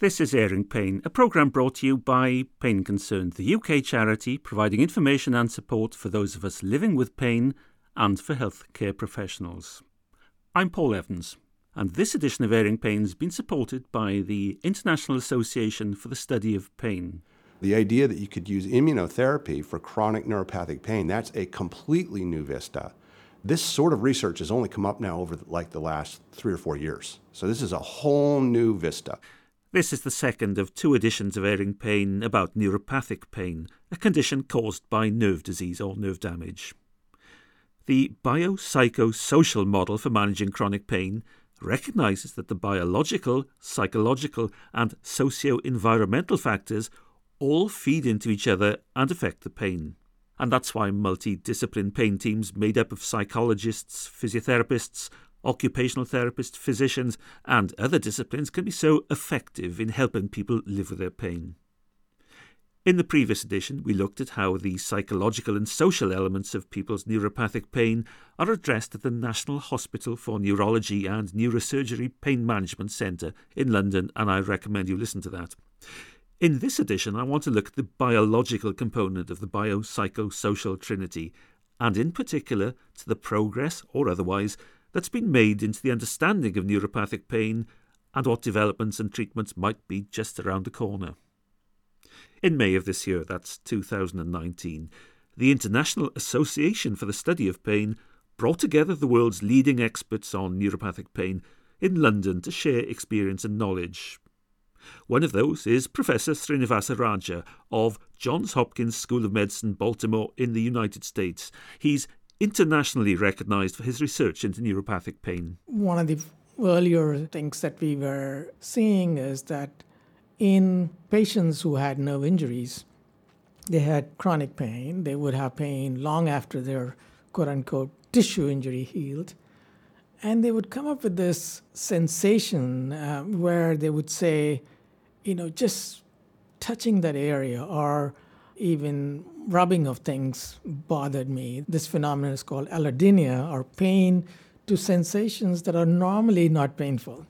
This is Airing Pain, a programme brought to you by Pain Concern, the UK charity providing information and support for those of us living with pain and for healthcare professionals. I'm Paul Evans, and this edition of Airing Pain has been supported by the International Association for the Study of Pain. The idea that you could use immunotherapy for chronic neuropathic pain, that's a completely new vista. This sort of research has only come up now over like the last three or four years. So this is a whole new vista. This is the second of two editions of Airing Pain about neuropathic pain, a condition caused by nerve disease or nerve damage. The biopsychosocial model for managing chronic pain recognises that the biological, psychological, and socio environmental factors all feed into each other and affect the pain. And that's why multidiscipline pain teams made up of psychologists, physiotherapists, occupational therapists, physicians, and other disciplines can be so effective in helping people live with their pain. In the previous edition, we looked at how the psychological and social elements of people's neuropathic pain are addressed at the National Hospital for Neurology and Neurosurgery Pain Management Centre in London, and I recommend you listen to that. In this edition, I want to look at the biological component of the biopsychosocial trinity, and in particular to the progress, or otherwise, that's been made into the understanding of neuropathic pain and what developments and treatments might be just around the corner. In May of this year, that's 2019, the International Association for the Study of Pain brought together the world's leading experts on neuropathic pain in London to share experience and knowledge. One of those is Professor Srinivasa Raja of Johns Hopkins School of Medicine, Baltimore, in the United States. He's internationally recognized for his research into neuropathic pain. One of the earlier things that we were seeing is that in patients who had nerve injuries, they had chronic pain. They would have pain long after their quote unquote tissue injury healed. And they would come up with this sensation uh, where they would say, you know, just touching that area or even rubbing of things bothered me. This phenomenon is called allodynia, or pain to sensations that are normally not painful.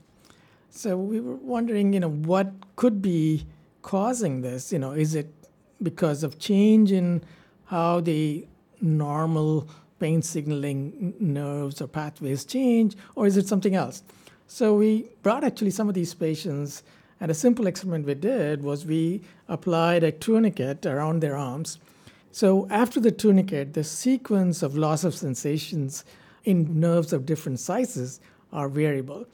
So we were wondering, you know, what could be causing this? You know, is it because of change in how the normal pain signaling nerves or pathways change, or is it something else? So we brought actually some of these patients, and a simple experiment we did was we applied a tourniquet around their arms so, after the tourniquet, the sequence of loss of sensations in nerves of different sizes are variable.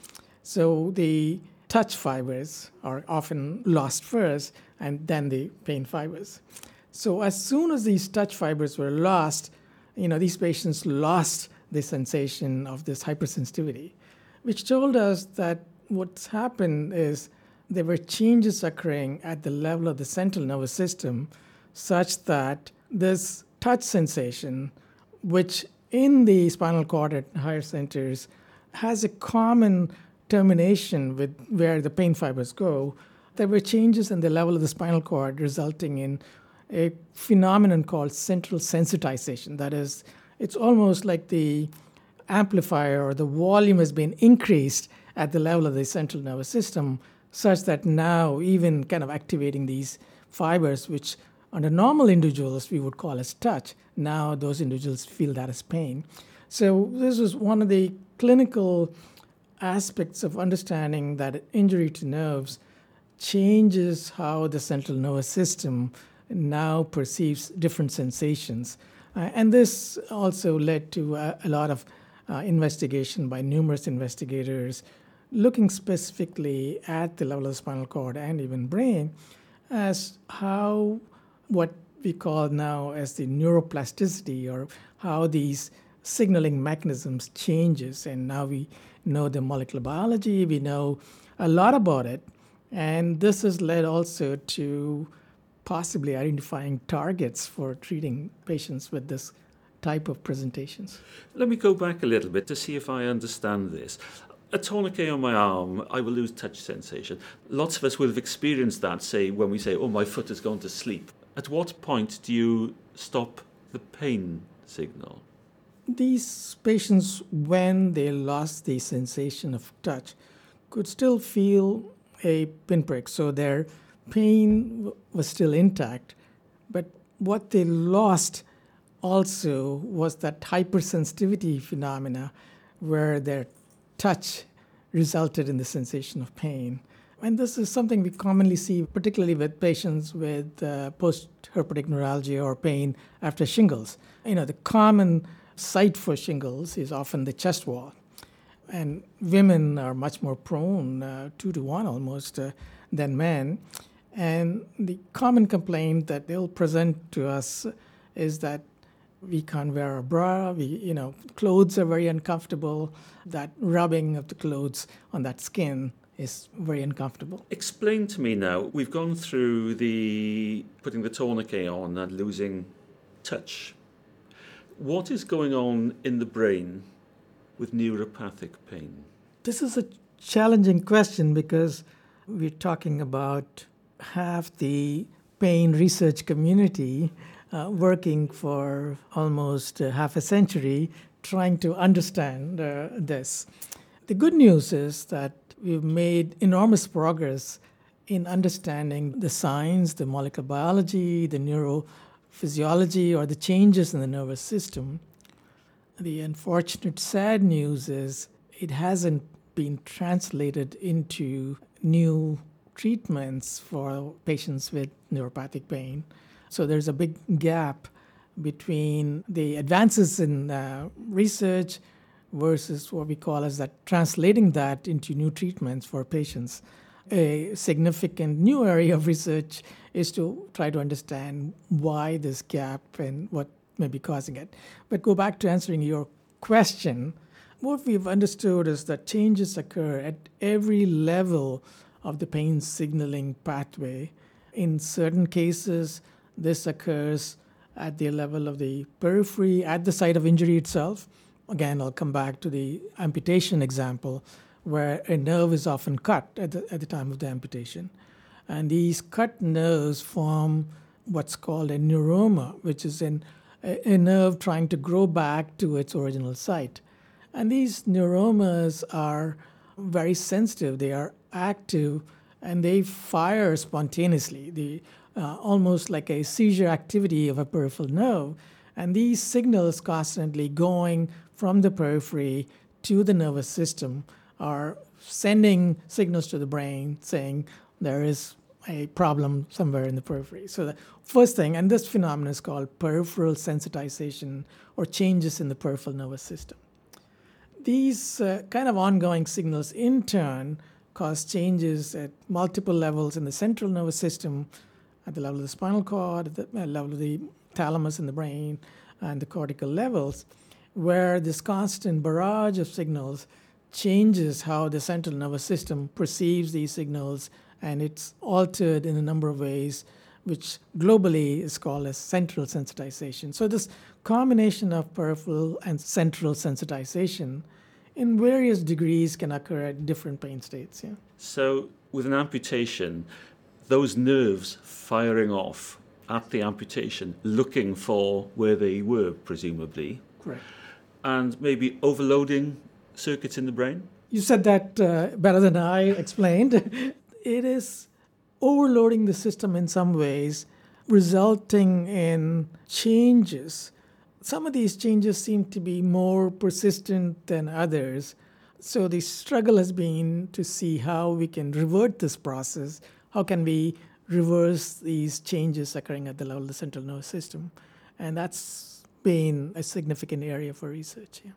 So, the touch fibers are often lost first and then the pain fibers. So, as soon as these touch fibers were lost, you know, these patients lost the sensation of this hypersensitivity, which told us that what's happened is there were changes occurring at the level of the central nervous system such that this touch sensation, which in the spinal cord at higher centers has a common termination with where the pain fibers go, there were changes in the level of the spinal cord resulting in a phenomenon called central sensitization. That is, it's almost like the amplifier or the volume has been increased at the level of the central nervous system, such that now, even kind of activating these fibers, which under normal individuals, we would call as touch. Now, those individuals feel that as pain. So, this was one of the clinical aspects of understanding that injury to nerves changes how the central nervous system now perceives different sensations. Uh, and this also led to a, a lot of uh, investigation by numerous investigators looking specifically at the level of spinal cord and even brain as how what we call now as the neuroplasticity or how these signaling mechanisms changes and now we know the molecular biology we know a lot about it and this has led also to possibly identifying targets for treating patients with this type of presentations. Let me go back a little bit to see if I understand this. A tourniquet on my arm, I will lose touch sensation. Lots of us will have experienced that, say, when we say, oh, my foot has gone to sleep at what point do you stop the pain signal? These patients, when they lost the sensation of touch, could still feel a pinprick. So their pain was still intact. But what they lost also was that hypersensitivity phenomena where their touch resulted in the sensation of pain. And this is something we commonly see, particularly with patients with uh, post herpetic neuralgia or pain after shingles. You know, the common site for shingles is often the chest wall. And women are much more prone, uh, two to one almost, uh, than men. And the common complaint that they'll present to us is that we can't wear a bra, we, you know, clothes are very uncomfortable, that rubbing of the clothes on that skin is very uncomfortable. Explain to me now, we've gone through the putting the tourniquet on and losing touch. What is going on in the brain with neuropathic pain? This is a challenging question because we're talking about half the pain research community uh, working for almost uh, half a century trying to understand uh, this. The good news is that we've made enormous progress in understanding the science, the molecular biology, the neurophysiology, or the changes in the nervous system. The unfortunate, sad news is it hasn't been translated into new treatments for patients with neuropathic pain. So there's a big gap between the advances in uh, research versus what we call as that translating that into new treatments for patients. A significant new area of research is to try to understand why this gap and what may be causing it. But go back to answering your question. What we've understood is that changes occur at every level of the pain signaling pathway. In certain cases, this occurs at the level of the periphery, at the site of injury itself. Again, I'll come back to the amputation example, where a nerve is often cut at the, at the time of the amputation. And these cut nerves form what's called a neuroma, which is an, a, a nerve trying to grow back to its original site. And these neuromas are very sensitive, they are active, and they fire spontaneously. The uh, almost like a seizure activity of a peripheral nerve. And these signals constantly going from the periphery to the nervous system are sending signals to the brain saying there is a problem somewhere in the periphery. So the first thing, and this phenomenon is called peripheral sensitization or changes in the peripheral nervous system. These uh, kind of ongoing signals in turn cause changes at multiple levels in the central nervous system, at the level of the spinal cord, at the uh, level of the thalamus in the brain, and the cortical levels, where this constant barrage of signals changes how the central nervous system perceives these signals, and it's altered in a number of ways, which globally is called as central sensitization. So, this combination of peripheral and central sensitization in various degrees can occur at different pain states. Yeah. So, with an amputation, those nerves firing off at the amputation, looking for where they were, presumably. Correct. And maybe overloading circuits in the brain? You said that uh, better than I explained. it is overloading the system in some ways, resulting in changes. Some of these changes seem to be more persistent than others. So the struggle has been to see how we can revert this process how can we reverse these changes occurring at the level of the central nervous system? And that's been a significant area for research. Yeah.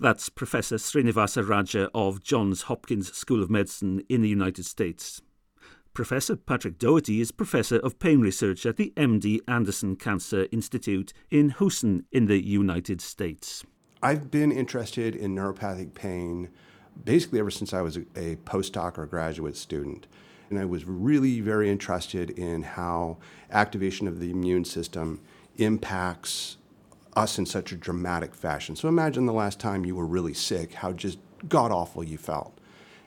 That's Professor Srinivasa Raja of Johns Hopkins School of Medicine in the United States. Professor Patrick Dougherty is Professor of Pain Research at the MD Anderson Cancer Institute in Houston in the United States. I've been interested in neuropathic pain basically ever since I was a, a postdoc or graduate student. And I was really very interested in how activation of the immune system impacts us in such a dramatic fashion. So imagine the last time you were really sick, how just god awful you felt.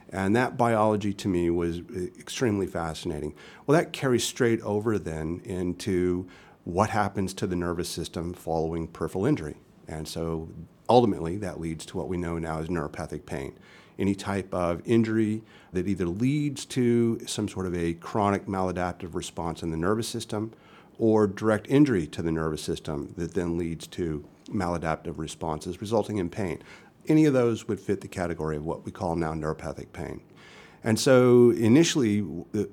And that biology to me was uh, extremely fascinating. Well, that carries straight over then into what happens to the nervous system following peripheral injury. And so ultimately, that leads to what we know now as neuropathic pain. Any type of injury that either leads to some sort of a chronic maladaptive response in the nervous system or direct injury to the nervous system that then leads to maladaptive responses resulting in pain. Any of those would fit the category of what we call now neuropathic pain. And so initially,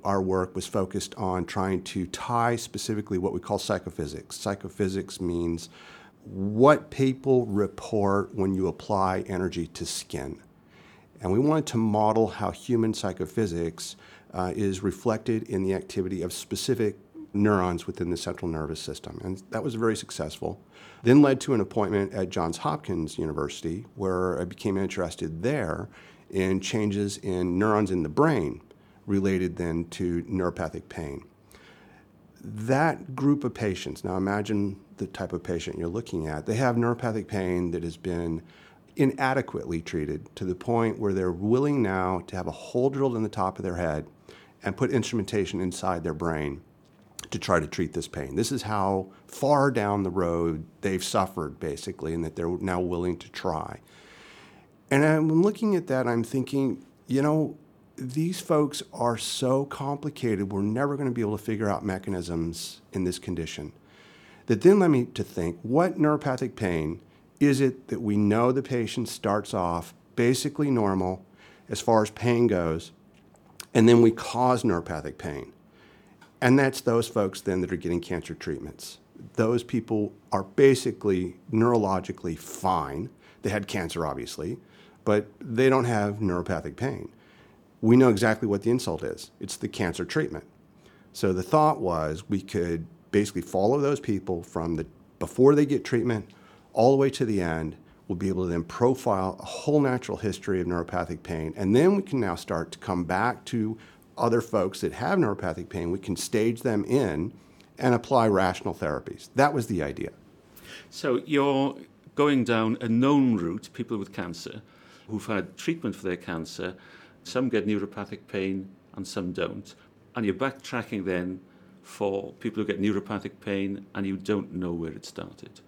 our work was focused on trying to tie specifically what we call psychophysics. Psychophysics means what people report when you apply energy to skin. And we wanted to model how human psychophysics uh, is reflected in the activity of specific neurons within the central nervous system. And that was very successful. Then led to an appointment at Johns Hopkins University, where I became interested there in changes in neurons in the brain related then to neuropathic pain. That group of patients, now imagine the type of patient you're looking at, they have neuropathic pain that has been inadequately treated to the point where they're willing now to have a hole drilled in the top of their head and put instrumentation inside their brain to try to treat this pain. This is how far down the road they've suffered, basically, and that they're now willing to try. And I'm looking at that, I'm thinking, you know, these folks are so complicated, we're never going to be able to figure out mechanisms in this condition. That then led me to think what neuropathic pain is it that we know the patient starts off basically normal as far as pain goes, and then we cause neuropathic pain? And that's those folks then that are getting cancer treatments. Those people are basically neurologically fine. They had cancer, obviously, but they don't have neuropathic pain. We know exactly what the insult is it's the cancer treatment. So the thought was we could basically follow those people from the before they get treatment all the way to the end. We'll be able to then profile a whole natural history of neuropathic pain. And then we can now start to come back to other folks that have neuropathic pain, we can stage them in and apply rational therapies. That was the idea. So you're going down a known route, people with cancer who've had treatment for their cancer, some get neuropathic pain and some don't. And you're backtracking then for people who get neuropathic pain and you don't know where it started.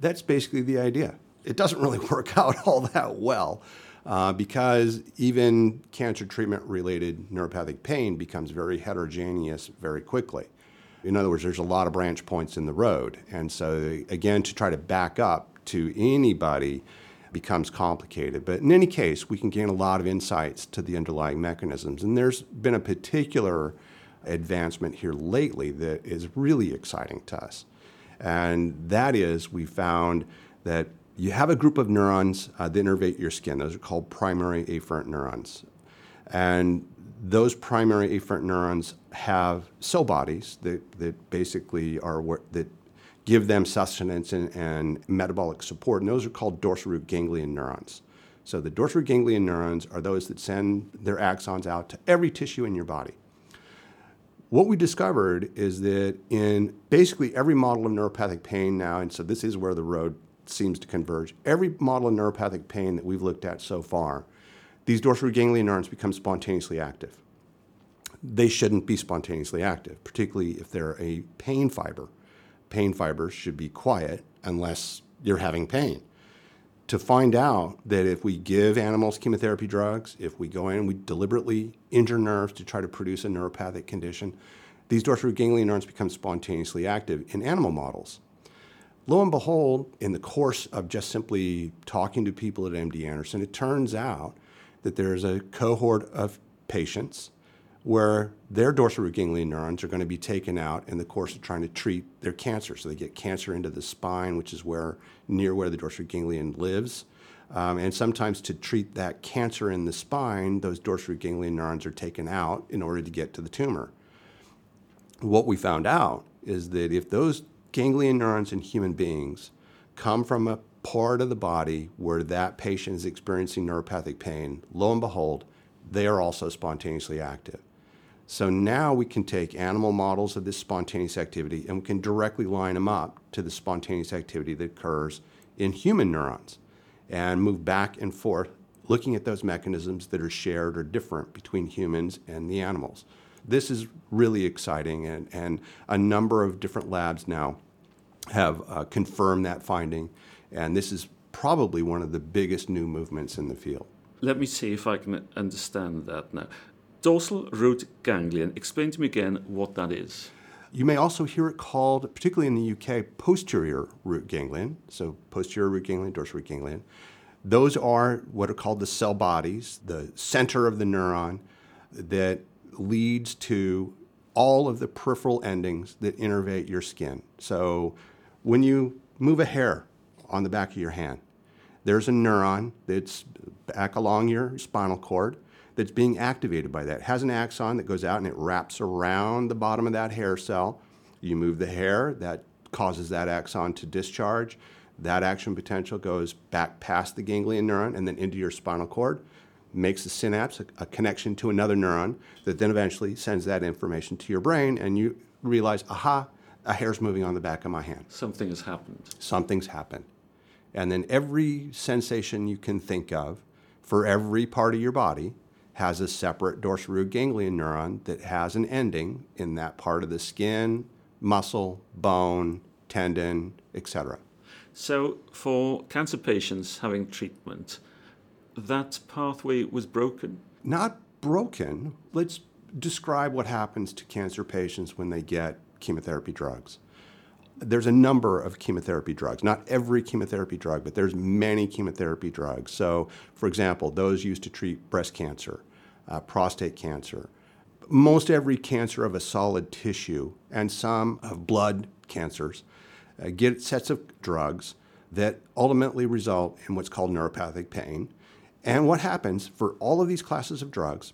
That's basically the idea. It doesn't really work out all that well uh, because even cancer treatment related neuropathic pain becomes very heterogeneous very quickly. In other words, there's a lot of branch points in the road. And so, again, to try to back up to anybody becomes complicated. But in any case, we can gain a lot of insights to the underlying mechanisms. And there's been a particular advancement here lately that is really exciting to us. And that is, we found that you have a group of neurons uh, that innervate your skin. Those are called primary afferent neurons. And those primary afferent neurons have cell bodies that, that basically are that give them sustenance and, and metabolic support, and those are called dorsal root ganglion neurons. So the dorsal root ganglion neurons are those that send their axons out to every tissue in your body. What we discovered is that in basically every model of neuropathic pain now, and so this is where the road seems to converge. Every model of neuropathic pain that we've looked at so far, these dorsal ganglion neurons become spontaneously active. They shouldn't be spontaneously active, particularly if they're a pain fiber. Pain fibers should be quiet unless you're having pain. To find out that if we give animals chemotherapy drugs, if we go in and we deliberately injure nerves to try to produce a neuropathic condition, these dorsal root ganglion neurons become spontaneously active in animal models. Lo and behold, in the course of just simply talking to people at MD Anderson, it turns out that there's a cohort of patients where their dorsal root ganglion neurons are going to be taken out in the course of trying to treat their cancer. So they get cancer into the spine, which is where near where the dorsal root ganglion lives. Um, and sometimes to treat that cancer in the spine, those dorsal root ganglion neurons are taken out in order to get to the tumor. What we found out is that if those ganglion neurons in human beings come from a part of the body where that patient is experiencing neuropathic pain, lo and behold, they are also spontaneously active. So now we can take animal models of this spontaneous activity and we can directly line them up to the spontaneous activity that occurs in human neurons and move back and forth looking at those mechanisms that are shared or different between humans and the animals. This is really exciting, and, and a number of different labs now have uh, confirmed that finding, and this is probably one of the biggest new movements in the field. Let me see if I can understand that now. Dorsal root ganglion, explain to me again what that is. You may also hear it called, particularly in the UK, posterior root ganglion. So, posterior root ganglion, dorsal root ganglion. Those are what are called the cell bodies, the center of the neuron that leads to all of the peripheral endings that innervate your skin. So, when you move a hair on the back of your hand, there's a neuron that's back along your spinal cord that's being activated by that. It has an axon that goes out and it wraps around the bottom of that hair cell. You move the hair, that causes that axon to discharge. That action potential goes back past the ganglion neuron and then into your spinal cord, makes a synapse, a, a connection to another neuron that then eventually sends that information to your brain, and you realize, aha, a hair's moving on the back of my hand. Something has happened. Something's happened. And then every sensation you can think of for every part of your body has a separate dorsal root ganglion neuron that has an ending in that part of the skin, muscle, bone, tendon, etc. So, for cancer patients having treatment, that pathway was broken? Not broken. Let's describe what happens to cancer patients when they get chemotherapy drugs. There's a number of chemotherapy drugs, not every chemotherapy drug, but there's many chemotherapy drugs. So, for example, those used to treat breast cancer, uh, prostate cancer, most every cancer of a solid tissue, and some of blood cancers uh, get sets of drugs that ultimately result in what's called neuropathic pain. And what happens for all of these classes of drugs,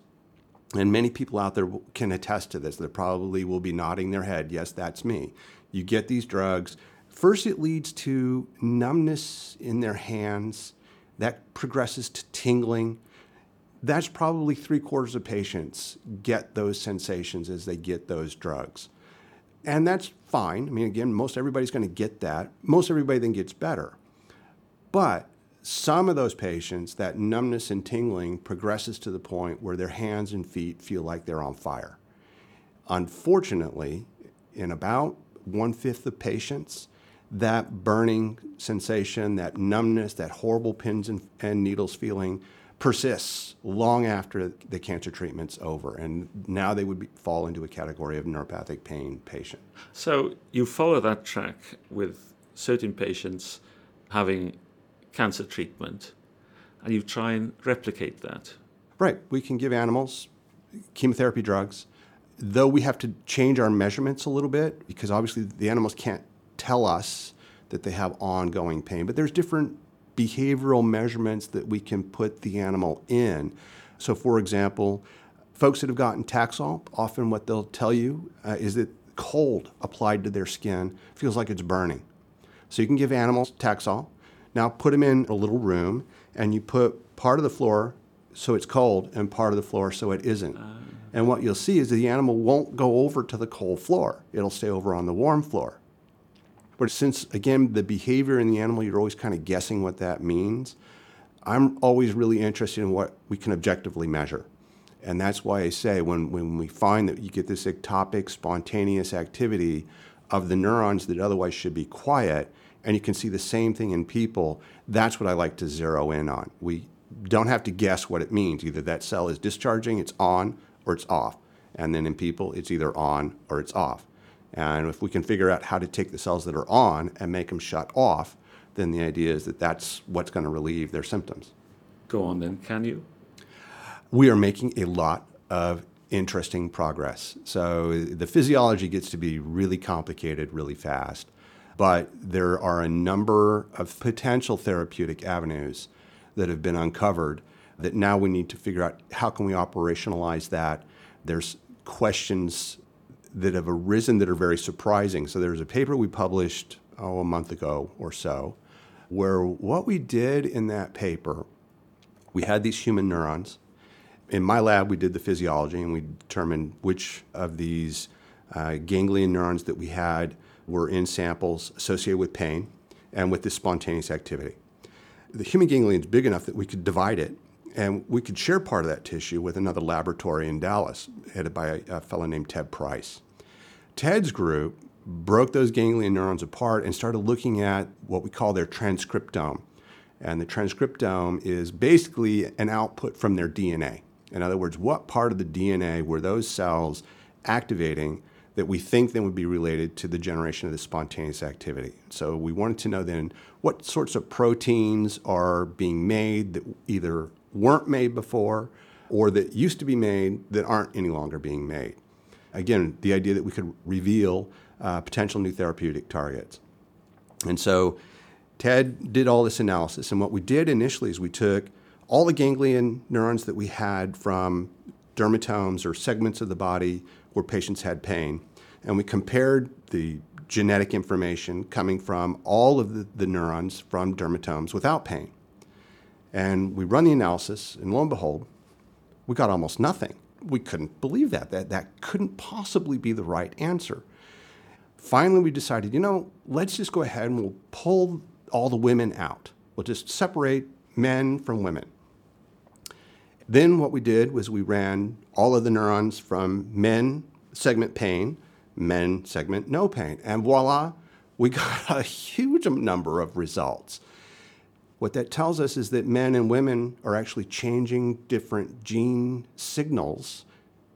and many people out there can attest to this, they probably will be nodding their head, yes, that's me. You get these drugs. First, it leads to numbness in their hands. That progresses to tingling. That's probably three quarters of patients get those sensations as they get those drugs. And that's fine. I mean, again, most everybody's going to get that. Most everybody then gets better. But some of those patients, that numbness and tingling progresses to the point where their hands and feet feel like they're on fire. Unfortunately, in about one fifth of patients, that burning sensation, that numbness, that horrible pins and, and needles feeling persists long after the cancer treatment's over. And now they would be, fall into a category of neuropathic pain patient. So you follow that track with certain patients having cancer treatment and you try and replicate that. Right. We can give animals chemotherapy drugs, though we have to change our measurements a little bit because obviously the animals can't tell us that they have ongoing pain. But there's different behavioral measurements that we can put the animal in. So, for example, folks that have gotten Taxol, often what they'll tell you uh, is that cold applied to their skin feels like it's burning. So, you can give animals Taxol. Now, put them in a little room, and you put part of the floor so it's cold and part of the floor so it isn't. Uh. And what you'll see is the animal won't go over to the cold floor, it'll stay over on the warm floor. But since, again, the behavior in the animal, you're always kind of guessing what that means, I'm always really interested in what we can objectively measure. And that's why I say when, when we find that you get this ectopic, spontaneous activity of the neurons that otherwise should be quiet, and you can see the same thing in people, that's what I like to zero in on. We don't have to guess what it means. Either that cell is discharging, it's on, or it's off. And then in people, it's either on or it's off. And if we can figure out how to take the cells that are on and make them shut off, then the idea is that that's what's going to relieve their symptoms. Go on then, can you? We are making a lot of interesting progress. So the physiology gets to be really complicated really fast, but there are a number of potential therapeutic avenues that have been uncovered that now we need to figure out how can we operationalize that. There's questions that have arisen that are very surprising. So there's a paper we published oh a month ago or so where what we did in that paper we had these human neurons. In my lab, we did the physiology and we determined which of these uh, ganglion neurons that we had were in samples associated with pain and with this spontaneous activity. The human ganglion is big enough that we could divide it and we could share part of that tissue with another laboratory in Dallas, headed by a, a fellow named Ted Price. Ted's group broke those ganglion neurons apart and started looking at what we call their transcriptome. And the transcriptome is basically an output from their DNA. In other words, what part of the DNA were those cells activating that we think then would be related to the generation of the spontaneous activity. So we wanted to know then what sorts of proteins are being made that either weren't made before or that used to be made that aren't any longer being made. Again, the idea that we could reveal uh, potential new therapeutic targets. And so Ted did all this analysis. And what we did initially is we took all the ganglion neurons that we had from dermatomes or segments of the body where patients had pain, and we compared the genetic information coming from all of the, the neurons from dermatomes without pain. And we run the analysis, and lo and behold, we got almost nothing. We couldn't believe that. That, that couldn't possibly be the right answer. Finally, we decided, you know, let's just go ahead and we'll pull all the women out. We'll just separate men from women. Then what we did was we ran all of the neurons from men segment pain, men segment no pain. And voila, we got a huge number of results. What that tells us is that men and women are actually changing different gene signals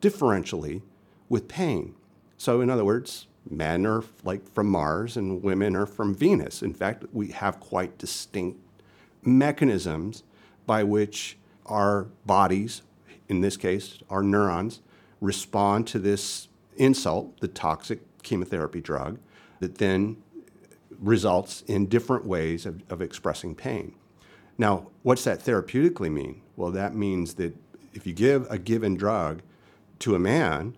differentially with pain. So, in other words, men are like from Mars and women are from Venus. In fact, we have quite distinct mechanisms by which our bodies, in this case, our neurons, respond to this insult, the toxic chemotherapy drug, that then results in different ways of, of expressing pain. Now, what's that therapeutically mean? Well, that means that if you give a given drug to a man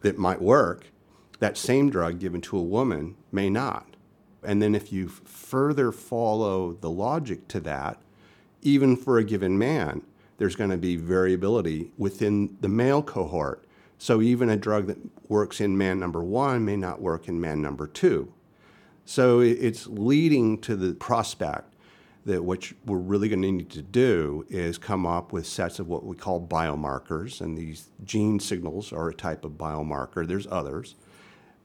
that might work, that same drug given to a woman may not. And then if you further follow the logic to that, even for a given man, there's going to be variability within the male cohort. So even a drug that works in man number one may not work in man number two. So it's leading to the prospect that what we're really going to need to do is come up with sets of what we call biomarkers, and these gene signals are a type of biomarker. There's others.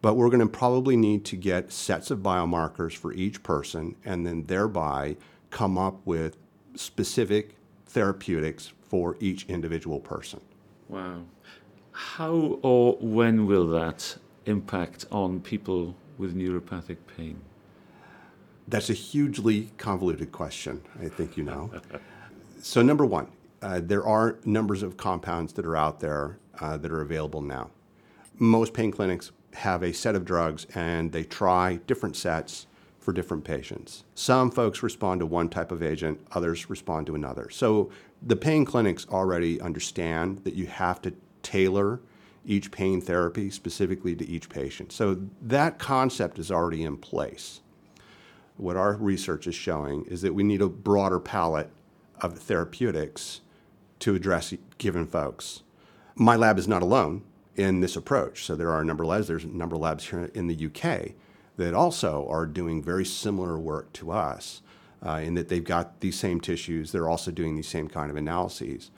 But we're going to probably need to get sets of biomarkers for each person and then thereby come up with specific therapeutics for each individual person. Wow. How or when will that impact on people with neuropathic pain? That's a hugely convoluted question, I think you know. so, number one, uh, there are numbers of compounds that are out there uh, that are available now. Most pain clinics have a set of drugs and they try different sets for different patients. Some folks respond to one type of agent, others respond to another. So the pain clinics already understand that you have to tailor each pain therapy specifically to each patient. So that concept is already in place. What our research is showing is that we need a broader palette of therapeutics to address given folks. My lab is not alone in this approach. So there are a number of labs. There's a number of labs here in the UK that also are doing very similar work to us uh, in that they've got these same tissues. They're also doing these same kind of analyses.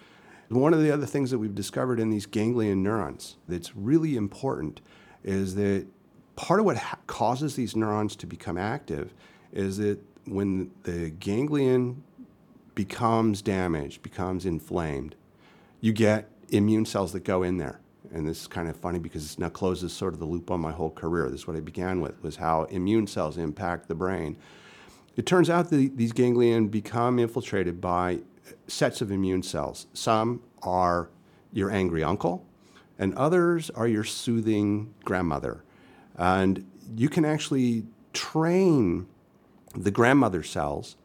One of the other things that we've discovered in these ganglion neurons that's really important is that part of what ha- causes these neurons to become active is that when the ganglion becomes damaged, becomes inflamed, you get immune cells that go in there. And this is kind of funny because it now closes sort of the loop on my whole career. This is what I began with, was how immune cells impact the brain. It turns out that these ganglion become infiltrated by sets of immune cells. Some are your angry uncle, and others are your soothing grandmother. And you can actually train the grandmother cells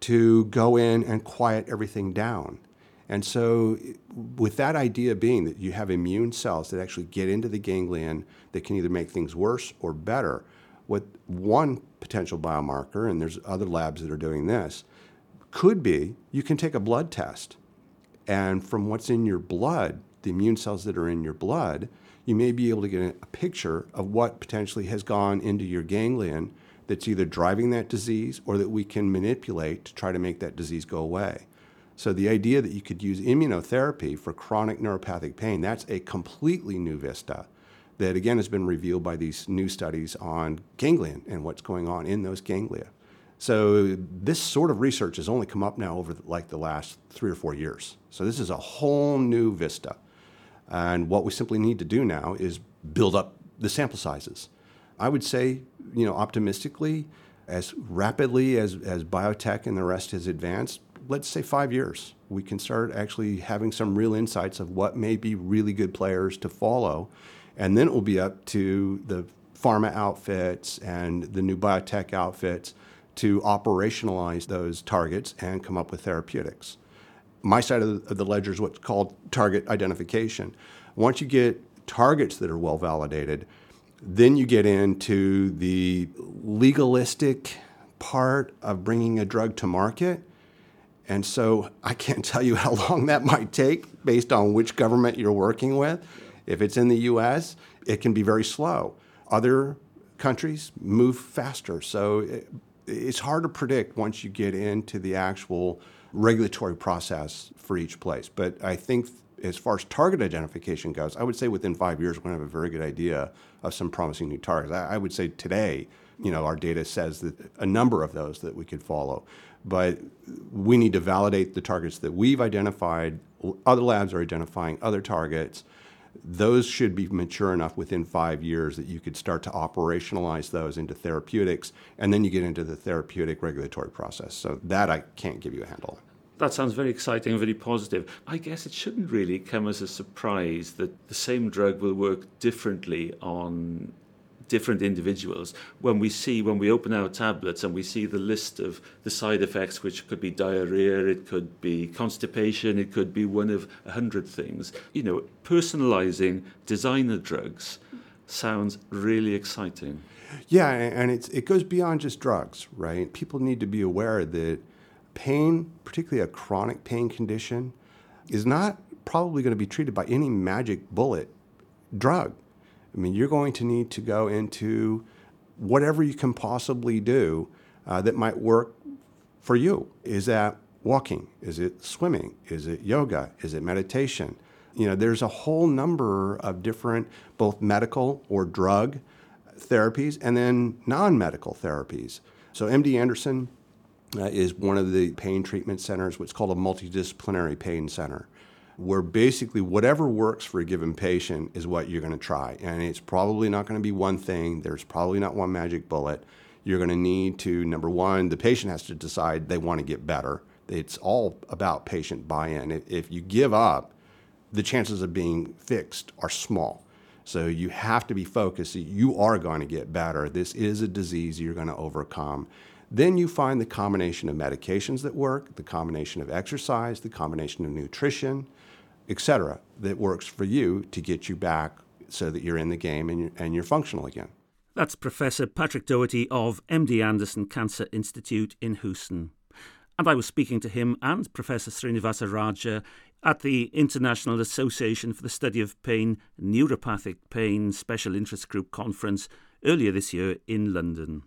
to go in and quiet everything down. And so, with that idea being that you have immune cells that actually get into the ganglion that can either make things worse or better, what one potential biomarker, and there's other labs that are doing this, could be you can take a blood test. And from what's in your blood, the immune cells that are in your blood, you may be able to get a picture of what potentially has gone into your ganglion that's either driving that disease or that we can manipulate to try to make that disease go away. So the idea that you could use immunotherapy for chronic neuropathic pain, that's a completely new vista that again has been revealed by these new studies on ganglion and what's going on in those ganglia. So this sort of research has only come up now over like the last three or four years. So this is a whole new vista. And what we simply need to do now is build up the sample sizes. I would say, you know, optimistically, as rapidly as, as biotech and the rest has advanced, let's say five years, we can start actually having some real insights of what may be really good players to follow. And then it will be up to the pharma outfits and the new biotech outfits to operationalize those targets and come up with therapeutics. My side of the, ledger is what's called target identification. Once you get targets that are well validated, then you get into the legalistic part of bringing a drug to market. And so I can't tell you how long that might take based on which government you're working with. If it's in the US, it can be very slow. Other countries move faster. So it's hard to predict once you get into the actual regulatory process for each place. But I think as far as target identification goes, I would say within five years, we're going to have a very good idea of some promising new targets. I, I would say today, you know, our data says that a number of those that we could follow. But we need to validate the targets that we've identified. Other labs are identifying other targets. Those should be mature enough within five years that you could start to operationalize those into therapeutics, and then you get into the therapeutic regulatory process. So that I can't give you a handle on. That sounds very exciting and very positive. I guess it shouldn't really come as a surprise that the same drug will work differently on different individuals. When we see, when we open our tablets and we see the list of the side effects, which could be diarrhea, it could be constipation, it could be one of a hundred things, you know, personalizing designer drugs sounds really exciting. Yeah, and it's, it goes beyond just drugs, right? People need to be aware that pain, particularly a chronic pain condition, is not probably going to be treated by any magic bullet drug. I mean, you're going to need to go into whatever you can possibly do uh, that might work for you. Is that walking? Is it swimming? Is it yoga? Is it meditation? You know, there's a whole number of different, both medical or drug therapies and then non medical therapies. So, MD Anderson uh, is one of the pain treatment centers, what's called a multidisciplinary pain center, where basically whatever works for a given patient is what you're going to try. And it's probably not going to be one thing, there's probably not one magic bullet. You're going to need to, number one, the patient has to decide they want to get better. It's all about patient buy in. If you give up, the chances of being fixed are small. So you have to be focused. You are going to get better. This is a disease you're going to overcome. Then you find the combination of medications that work, the combination of exercise, the combination of nutrition, etc., that works for you to get you back so that you're in the game and you're, and you're functional again. That's Professor Patrick Dougherty of MD Anderson Cancer Institute in Houston. And I was speaking to him and Professor Srinivasa Raja at the International Association for the Study of Pain Neuropathic Pain Special Interest Group Conference earlier this year in London.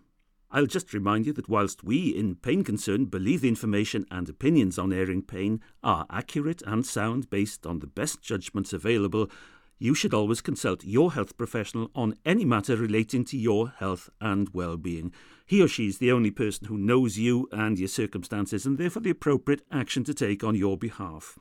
I'll just remind you that whilst we in Pain Concern believe the information and opinions on airing pain are accurate and sound based on the best judgments available, you should always consult your health professional on any matter relating to your health and well-being. He or she is the only person who knows you and your circumstances and therefore the appropriate action to take on your behalf.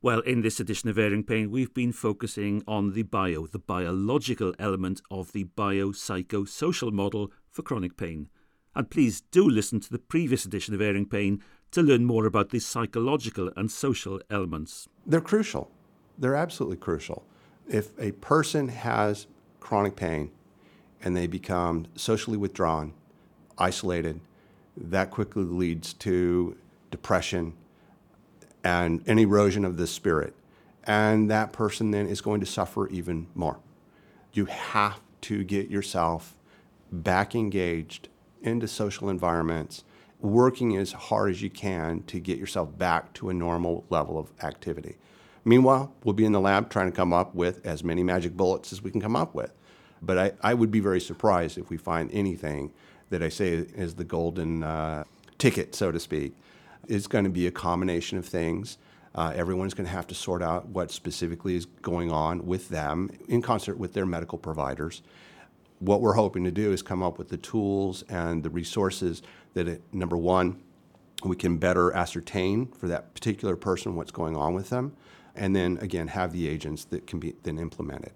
Well, in this edition of Airing Pain, we've been focusing on the bio, the biological element of the biopsychosocial model for chronic pain. And please do listen to the previous edition of Airing Pain to learn more about the psychological and social elements. They're crucial. They're absolutely crucial. If a person has chronic pain and they become socially withdrawn, isolated, that quickly leads to depression and an erosion of the spirit. And that person then is going to suffer even more. You have to get yourself back engaged into social environments, working as hard as you can to get yourself back to a normal level of activity. Meanwhile, we'll be in the lab trying to come up with as many magic bullets as we can come up with. But I, I would be very surprised if we find anything that I say is the golden uh, ticket, so to speak. It's going to be a combination of things. Uh, everyone's going to have to sort out what specifically is going on with them in concert with their medical providers what we're hoping to do is come up with the tools and the resources that, it, number one, we can better ascertain for that particular person what's going on with them, and then again have the agents that can be then implemented.